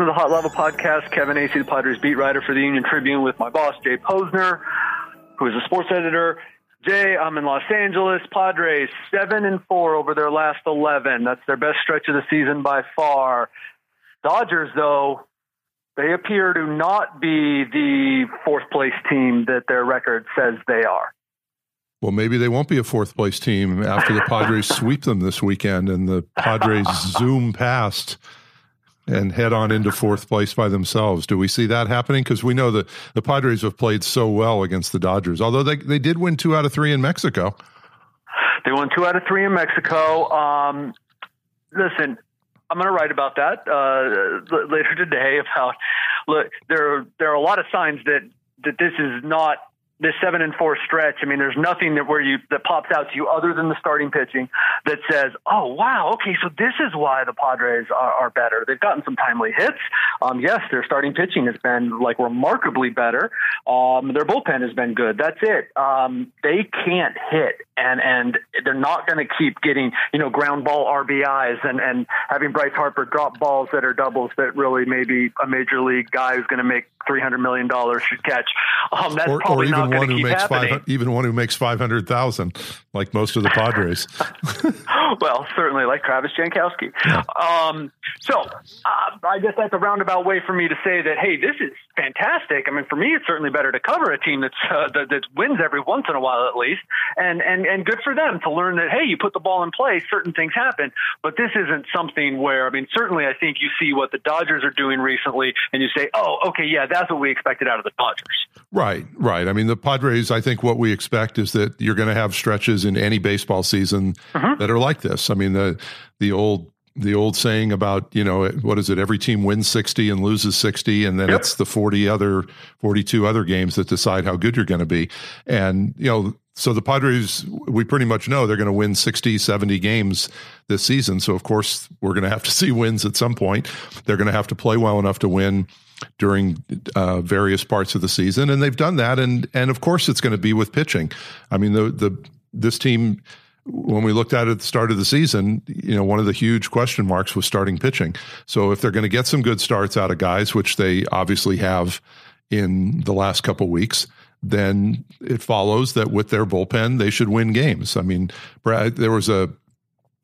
welcome to the Hot Lava Podcast. Kevin Acee, the Padres beat writer for the Union Tribune, with my boss Jay Posner, who is a sports editor. Jay, I'm in Los Angeles. Padres seven and four over their last eleven. That's their best stretch of the season by far. Dodgers, though, they appear to not be the fourth place team that their record says they are. Well, maybe they won't be a fourth place team after the Padres sweep them this weekend and the Padres zoom past and head on into fourth place by themselves. Do we see that happening? Because we know that the Padres have played so well against the Dodgers, although they, they did win two out of three in Mexico. They won two out of three in Mexico. Um, listen, I'm going to write about that uh, later today. About look, there there are a lot of signs that that this is not this seven and four stretch, I mean, there's nothing that where you that pops out to you other than the starting pitching that says, "Oh, wow, okay, so this is why the Padres are, are better." They've gotten some timely hits. Um, yes, their starting pitching has been like remarkably better. Um, their bullpen has been good. That's it. Um, they can't hit, and and they're not going to keep getting you know ground ball RBIs and and having Bryce Harper drop balls that are doubles that really maybe a major league guy who's going to make three hundred million dollars should catch. Um, that's or, probably or not going to keep happening. Even one who makes five hundred thousand, like most of the Padres. well, certainly, like Travis Jankowski. Yeah. Um, so, uh, I guess that's a roundabout way for me to say that hey, this is fantastic. I mean, for me, it's certainly better to cover a team that's uh, that, that wins every once in a while at least, and and and good for them to learn that hey, you put the ball in play, certain things happen. But this isn't something where I mean, certainly, I think you see what the Dodgers are doing recently, and you say, oh, okay, yeah, that's what we expected out of the Dodgers. Right, right. I mean, the Padres. I think what we expect is that you're going to have stretches in any baseball season uh-huh. that are like this. I mean, the the old the old saying about you know what is it every team wins 60 and loses 60 and then yep. it's the 40 other 42 other games that decide how good you're going to be and you know so the Padres we pretty much know they're going to win 60 70 games this season so of course we're going to have to see wins at some point they're going to have to play well enough to win during uh, various parts of the season and they've done that and and of course it's going to be with pitching i mean the the this team when we looked at it at the start of the season, you know, one of the huge question marks was starting pitching. So if they're going to get some good starts out of guys, which they obviously have in the last couple weeks, then it follows that with their bullpen, they should win games. I mean, Brad, there was a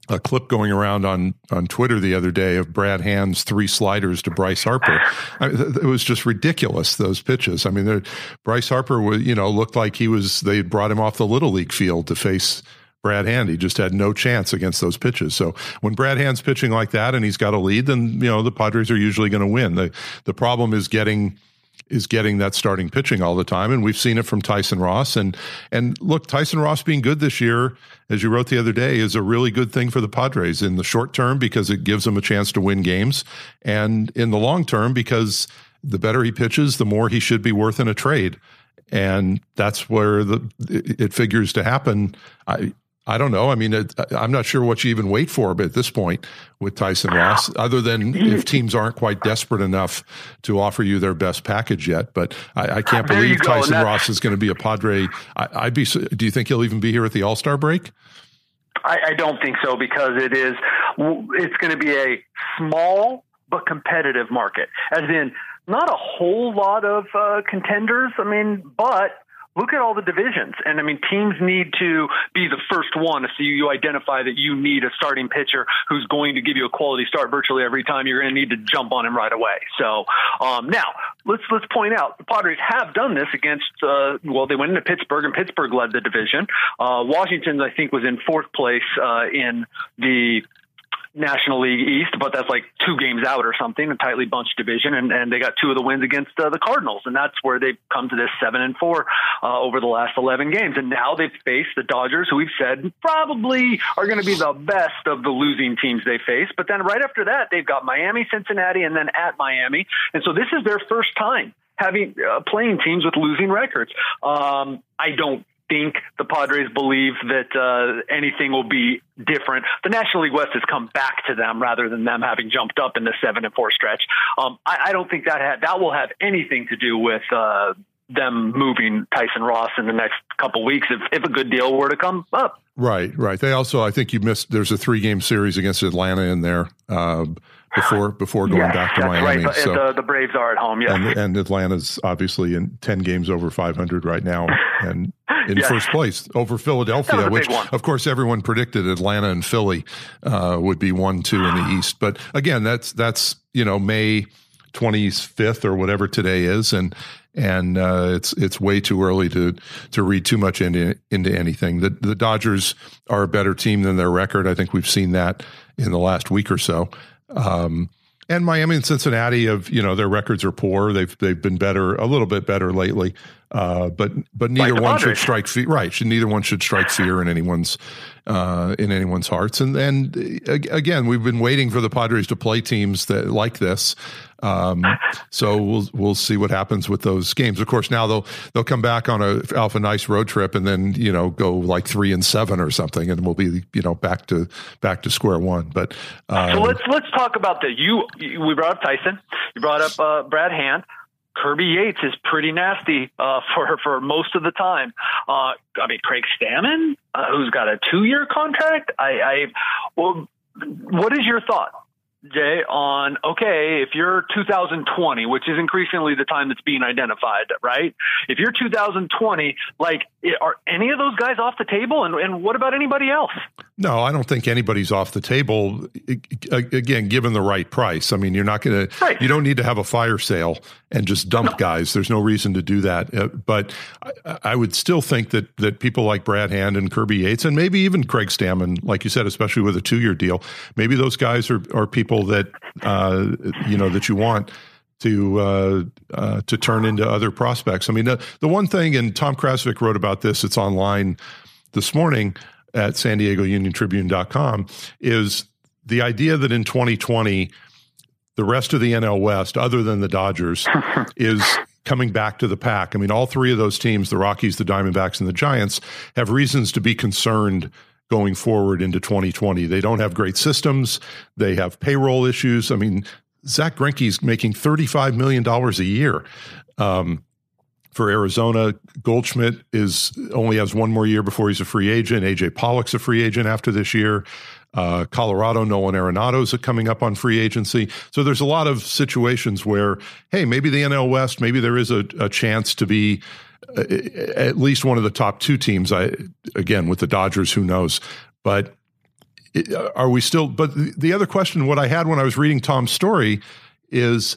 a clip going around on on Twitter the other day of Brad Hand's three sliders to Bryce Harper. I, it was just ridiculous those pitches. I mean, Bryce Harper was you know looked like he was they brought him off the little league field to face Brad Hand. He just had no chance against those pitches. So when Brad Hand's pitching like that and he's got a lead, then you know the Padres are usually going to win. The the problem is getting is getting that starting pitching all the time, and we've seen it from Tyson Ross. And and look, Tyson Ross being good this year, as you wrote the other day, is a really good thing for the Padres in the short term because it gives them a chance to win games, and in the long term because the better he pitches, the more he should be worth in a trade and that's where the it figures to happen. I I don't know. I mean, it, I'm not sure what you even wait for, but at this point with Tyson Ross, other than if teams aren't quite desperate enough to offer you their best package yet. But I, I can't believe Tyson Ross is going to be a Padre. I, would be. Do you think he'll even be here at the All Star break? I, I don't think so because it is. It's going to be a small but competitive market, as in not a whole lot of uh, contenders. I mean, but look at all the divisions. And I mean, teams need to be the first one so you identify that you need a starting pitcher who's going to give you a quality start virtually every time. You're going to need to jump on him right away. So um, now let's let's point out the Padres have done this against. Uh, well, they went into Pittsburgh, and Pittsburgh led the division. Uh, Washington, I think, was in fourth place uh, in the National League East, but that's like two games out or something, a tightly bunched division, and, and they got two of the wins against uh, the Cardinals, and that's where they've come to this seven and four uh, over the last eleven games, and now they've faced the Dodgers, who we've said probably are going to be the best of the losing teams they face, but then right after that they've got Miami, Cincinnati, and then at Miami, and so this is their first time having uh, playing teams with losing records. Um, I don't think the Padres believe that uh, anything will be different. The National League West has come back to them rather than them having jumped up in the seven and four stretch. Um, I, I, don't think that ha- that will have anything to do with uh, them moving Tyson Ross in the next couple weeks if, if a good deal were to come up. Right, right. They also, I think you missed. There's a three game series against Atlanta in there uh, before before going yes, back to Miami. Right. So, the, the, Braves are at home. Yeah, and, and, Atlanta's obviously in ten games over 500 right now, and in yes. first place over Philadelphia, which of course everyone predicted Atlanta and Philly uh, would be one two in the East. But again, that's that's you know May 25th or whatever today is, and and uh, it's it's way too early to to read too much into into anything. The the Dodgers are a better team than their record. I think we've seen that in the last week or so. Um, and Miami and Cincinnati have you know their records are poor. They've they've been better a little bit better lately, uh, but but neither like one should strike fear. Right, should, neither one should strike fear in anyone's uh, in anyone's hearts. And and again, we've been waiting for the Padres to play teams that like this. Um, so we'll we'll see what happens with those games. Of course, now they'll they'll come back on a Alpha Nice road trip and then you know go like three and seven or something, and we'll be you know back to back to square one. But um, so let's let's talk about the you. We brought up Tyson. You brought up uh, Brad Hand. Kirby Yates is pretty nasty uh, for for most of the time. Uh, I mean, Craig Stammen, uh, who's got a two year contract. I, I well, what is your thought? Jay, on okay, if you're 2020, which is increasingly the time that's being identified, right? If you're 2020, like, are any of those guys off the table? And, and what about anybody else? No, I don't think anybody's off the table. Again, given the right price. I mean, you're not going right. to, you don't need to have a fire sale and just dump no. guys. There's no reason to do that. Uh, but I, I, would still think that that people like Brad Hand and Kirby Yates, and maybe even Craig Stammen, like you said, especially with a two year deal, maybe those guys are, are people that, uh, you know, that you want to uh, uh, to turn into other prospects. I mean, the, the one thing, and Tom Krasovic wrote about this. It's online this morning at San Diego Union Tribune.com is the idea that in 2020, the rest of the NL West, other than the Dodgers, is coming back to the pack. I mean, all three of those teams, the Rockies, the Diamondbacks, and the Giants, have reasons to be concerned going forward into 2020. They don't have great systems. They have payroll issues. I mean, Zack Greinke's making $35 million a year. Um, for Arizona. Goldschmidt is only has one more year before he's a free agent. AJ Pollock's a free agent after this year. Uh, Colorado, Nolan Arenado's coming up on free agency. So there's a lot of situations where, hey, maybe the NL West, maybe there is a, a chance to be at least one of the top two teams. I again with the Dodgers, who knows? But are we still? But the other question, what I had when I was reading Tom's story, is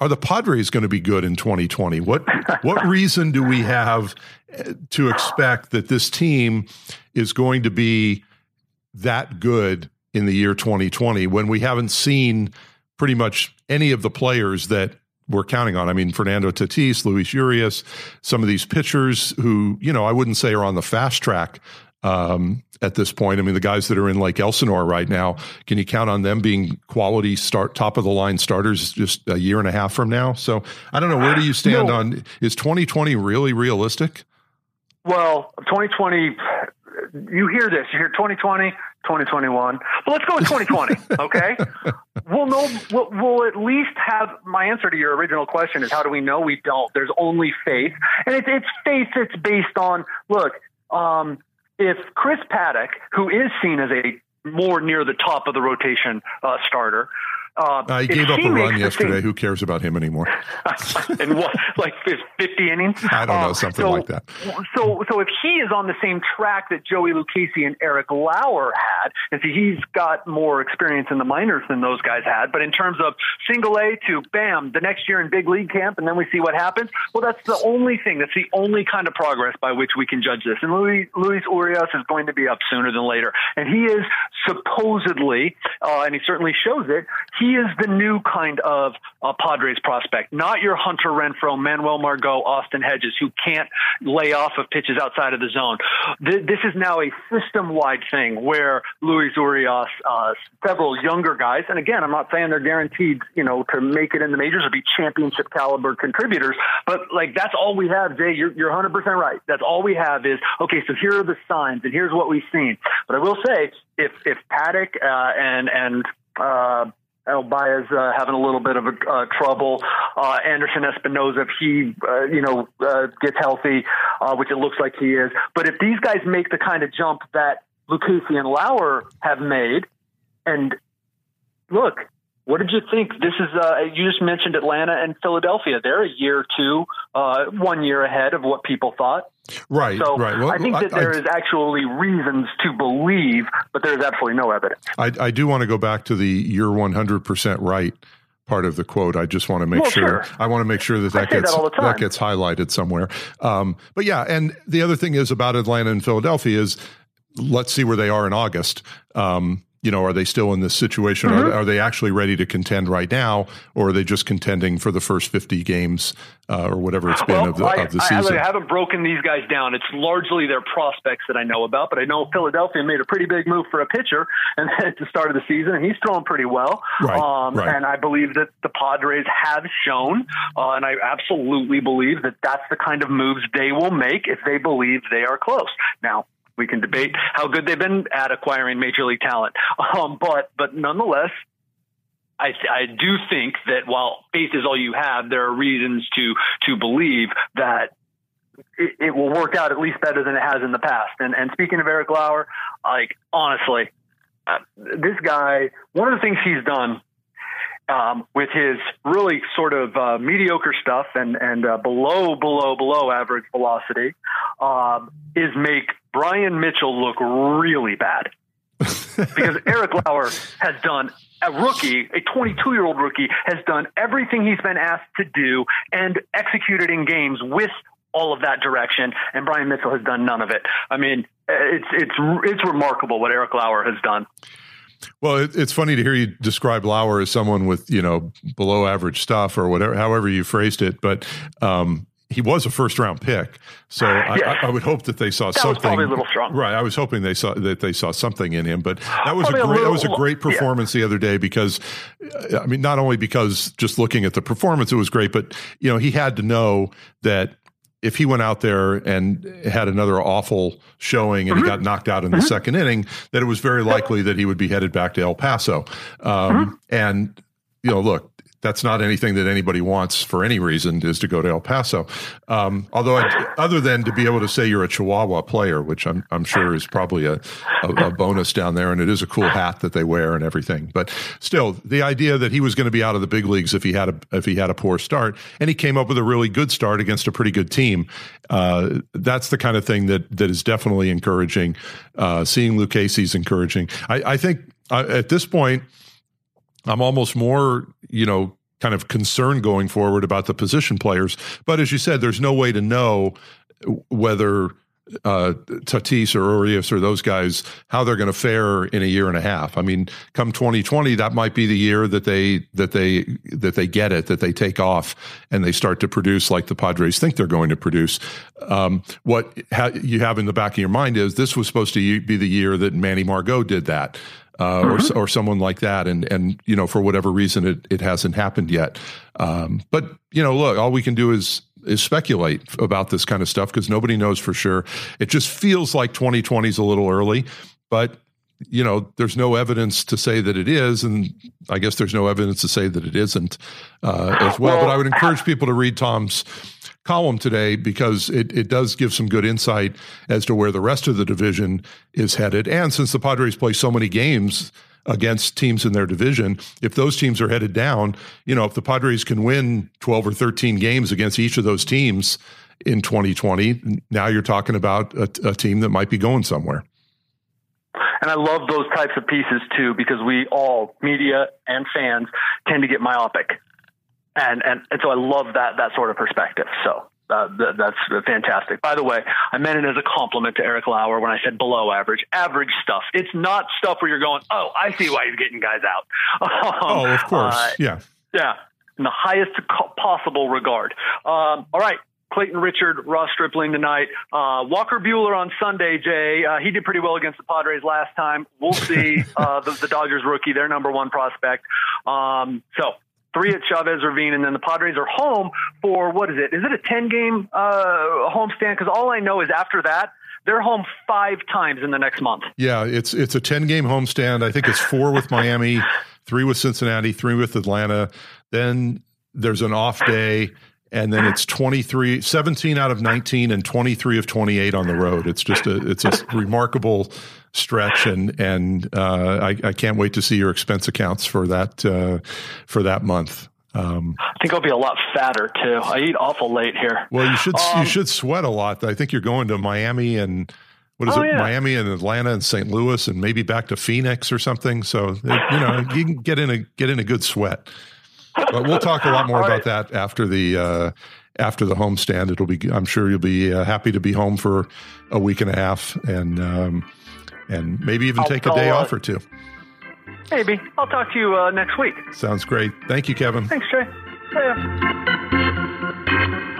are the Padres going to be good in 2020? What what reason do we have eh, to expect that this team is going to be that good in the year 2020 when we haven't seen pretty much any of the players that we're counting on. I mean, Fernando Tatis, Luis Urias, some of these pitchers who, you know, I wouldn't say are on the fast track um, at this point. I mean, the guys that are in like Elsinore right now, can you count on them being quality start top of the line starters just a year and a half from now? So I don't know. Where do you stand no. on is 2020 really realistic? Well, 2020, you hear this, you hear 2020, 2021. But let's go with 2020. okay. we'll know, we'll, we'll, at least have my answer to your original question is how do we know we don't? There's only faith. And it's, it's faith that's based on, look, um, if Chris Paddack, who is seen as a more near the top of the rotation uh, starter, uh, uh, he gave up a run yesterday. Who cares about him anymore? and what, like fifty innings? I don't know, uh, something so, like that. So, so if he is on the same track that Joey Lucchesi and Eric Lauer had, and see, he's got more experience in the minors than those guys had. But in terms of single A to bam, the next year in big league camp, and then we see what happens. Well, that's the only thing. That's the only kind of progress by which we can judge this. And Luis, Luis Urias is going to be up sooner than later, and he is supposedly, uh, and he certainly shows it. He he is the new kind of uh, Padres prospect, not your Hunter Renfroe, Manuel Margot, Austin Hedges, who can't lay off of pitches outside of the zone. This is now a system wide thing where Luis Urias, uh, several younger guys, and again, I'm not saying they're guaranteed, you know, to make it in the majors or be championship caliber contributors, but like that's all we have, Jay. You're, you're 100% right. That's all we have is, okay, so here are the signs and here's what we've seen. But I will say, if, if Paddack uh, and, and, uh, El Baez uh, having a little bit of a, uh, trouble. Uh, Anderson Espinoza, if he, uh, you know, uh, gets healthy, uh, which it looks like he is. But if these guys make the kind of jump that Lucchesi and Lauer have made, and look, what did you think? This is uh, you just mentioned Atlanta and Philadelphia. They're a year or two, uh, one year ahead of what people thought. Right, so right. Well, I think that there I, is actually reasons to believe, but there's absolutely no evidence. I, I do want to go back to the "you're 100 percent right" part of the quote. I just want to make well, sure, sure, I want to make sure that that gets that, that, gets highlighted somewhere. Um, but yeah, and the other thing is about Atlanta and Philadelphia is let's see where they are in August. Um, you know, are they still in this situation? Mm-hmm. Are, are, they actually ready to contend right now, or are they just contending for the first 50 games uh, or whatever it's been well, of, the, I, of the season? I, I haven't broken these guys down. It's largely their prospects that I know about, but I know Philadelphia made a pretty big move for a pitcher and at the start of the season, and he's throwing pretty well. Right, um, right. And I believe that the Padres have shown, uh, and I absolutely believe that that's the kind of moves they will make if they believe they are close. Now, we can debate how good they've been at acquiring major league talent, um, but but nonetheless, I, I do think that while faith is all you have, there are reasons to to believe that it, will work out at least better than it has in the past. And and speaking of Eric Lauer, like honestly, uh, this guy, one of the things he's done um, with his really sort of uh, mediocre stuff and and uh, below below below average velocity um, is make Bryan Mitchell look really bad because Eric Lauer has done a rookie, a 22 year old rookie, has done everything he's been asked to do and executed in games with all of that direction, and Bryan Mitchell has done none of it. I mean, it's it's it's remarkable what Eric Lauer has done. Well, it, it's funny to hear you describe Lauer as someone with you know below average stuff or whatever, however you phrased it. But um, he was a first round pick, so I, I, would hope that they saw that something. Probably a little strong, right? I was hoping they saw that they saw something in him, but that was probably a great a little, that was a great performance yeah. the other day because, I mean, not only because just looking at the performance it was great, but you know he had to know that if he went out there and had another awful showing and mm-hmm. he got knocked out in the mm-hmm. second inning, that it was very likely that he would be headed back to El Paso. Um, mm-hmm. And you know, look, that's not anything that anybody wants for any reason is to go to El Paso. Um, although, I, other than to be able to say you're a Chihuahua player, which I'm, I'm sure is probably a, a, a, bonus down there, and it is a cool hat that they wear and everything. But still, the idea that he was going to be out of the big leagues if he had a if he had a poor start, and he came up with a really good start against a pretty good team, uh, that's the kind of thing that that is definitely encouraging. Uh, seeing Lucchesi's encouraging. I, I think uh, at this point I'm almost more, you know, kind of concern going forward about the position players. But as you said, there's no way to know whether uh, Tatis or Urias or those guys how they're going to fare in a year and a half. I mean, come 2020, that might be the year that they that they that they get it, that they take off and they start to produce like the Padres think they're going to produce. Um, what ha- you have in the back of your mind is this was supposed to be the year that Manny Margot did that uh, mm-hmm. or, or someone like that. And, and, you know, for whatever reason, it, it hasn't happened yet. Um, but, you know, look, all we can do is, is speculate about this kind of stuff because nobody knows for sure. It just feels like 2020 is a little early, but you know, there's no evidence to say that it is, and I guess there's no evidence to say that it isn't uh, as well. well. But I would encourage people to read Tom's column today because it, it does give some good insight as to where the rest of the division is headed. And since the Padres play so many games against teams in their division, if those teams are headed down, you know, if the Padres can win 12 or 13 games against each of those teams in 2020, now you're talking about a, a team that might be going somewhere. And I love those types of pieces too, because we all, media and fans, tend to get myopic and and and so I love that that sort of perspective. So. Uh, th- that's fantastic. By the way, I meant it as a compliment to Eric Lauer when I said below average. Average stuff. It's not stuff where you're going, oh, I see why he's getting guys out. um, oh, of course. Uh, yeah. Yeah. In the highest possible regard. Um, all right. Clayton Richard, Ross Stripling tonight. Uh, Walker Buehler on Sunday, Jay. Uh, he did pretty well against the Padres last time. We'll see. uh, the, the, Dodgers rookie, their number one prospect. Um, so three at Chavez Ravine, and then the Padres are home for what is it? Is it a ten game uh, homestand? Because all I know is after that they're home five times in the next month. Yeah, it's it's a ten game homestand. I think it's four with Miami, three with Cincinnati, three with Atlanta. Then there's an off day, and then it's 23, 17 out of 19 and 23 of 28 on the road. It's just a, it's a remarkable stretch. And, and, uh, I, I, can't wait to see your expense accounts for that, uh, for that month. Um, I think I'll be a lot fatter too. I eat awful late here. Well, you should, um, you should sweat a lot. I think you're going to Miami and, what is oh, it? Yeah. Miami and Atlanta and St. Louis and maybe back to Phoenix or something. So you know you can get in a get in a good sweat. But we'll talk a lot more about that after the uh, after the homestand. It'll be I'm sure you'll be uh, happy to be home for a week and a half and um, and maybe even I'll, take a day off or two. Maybe I'll talk to you uh, next week. Sounds great. Thank you, Kevin. Thanks, Jay. Yeah.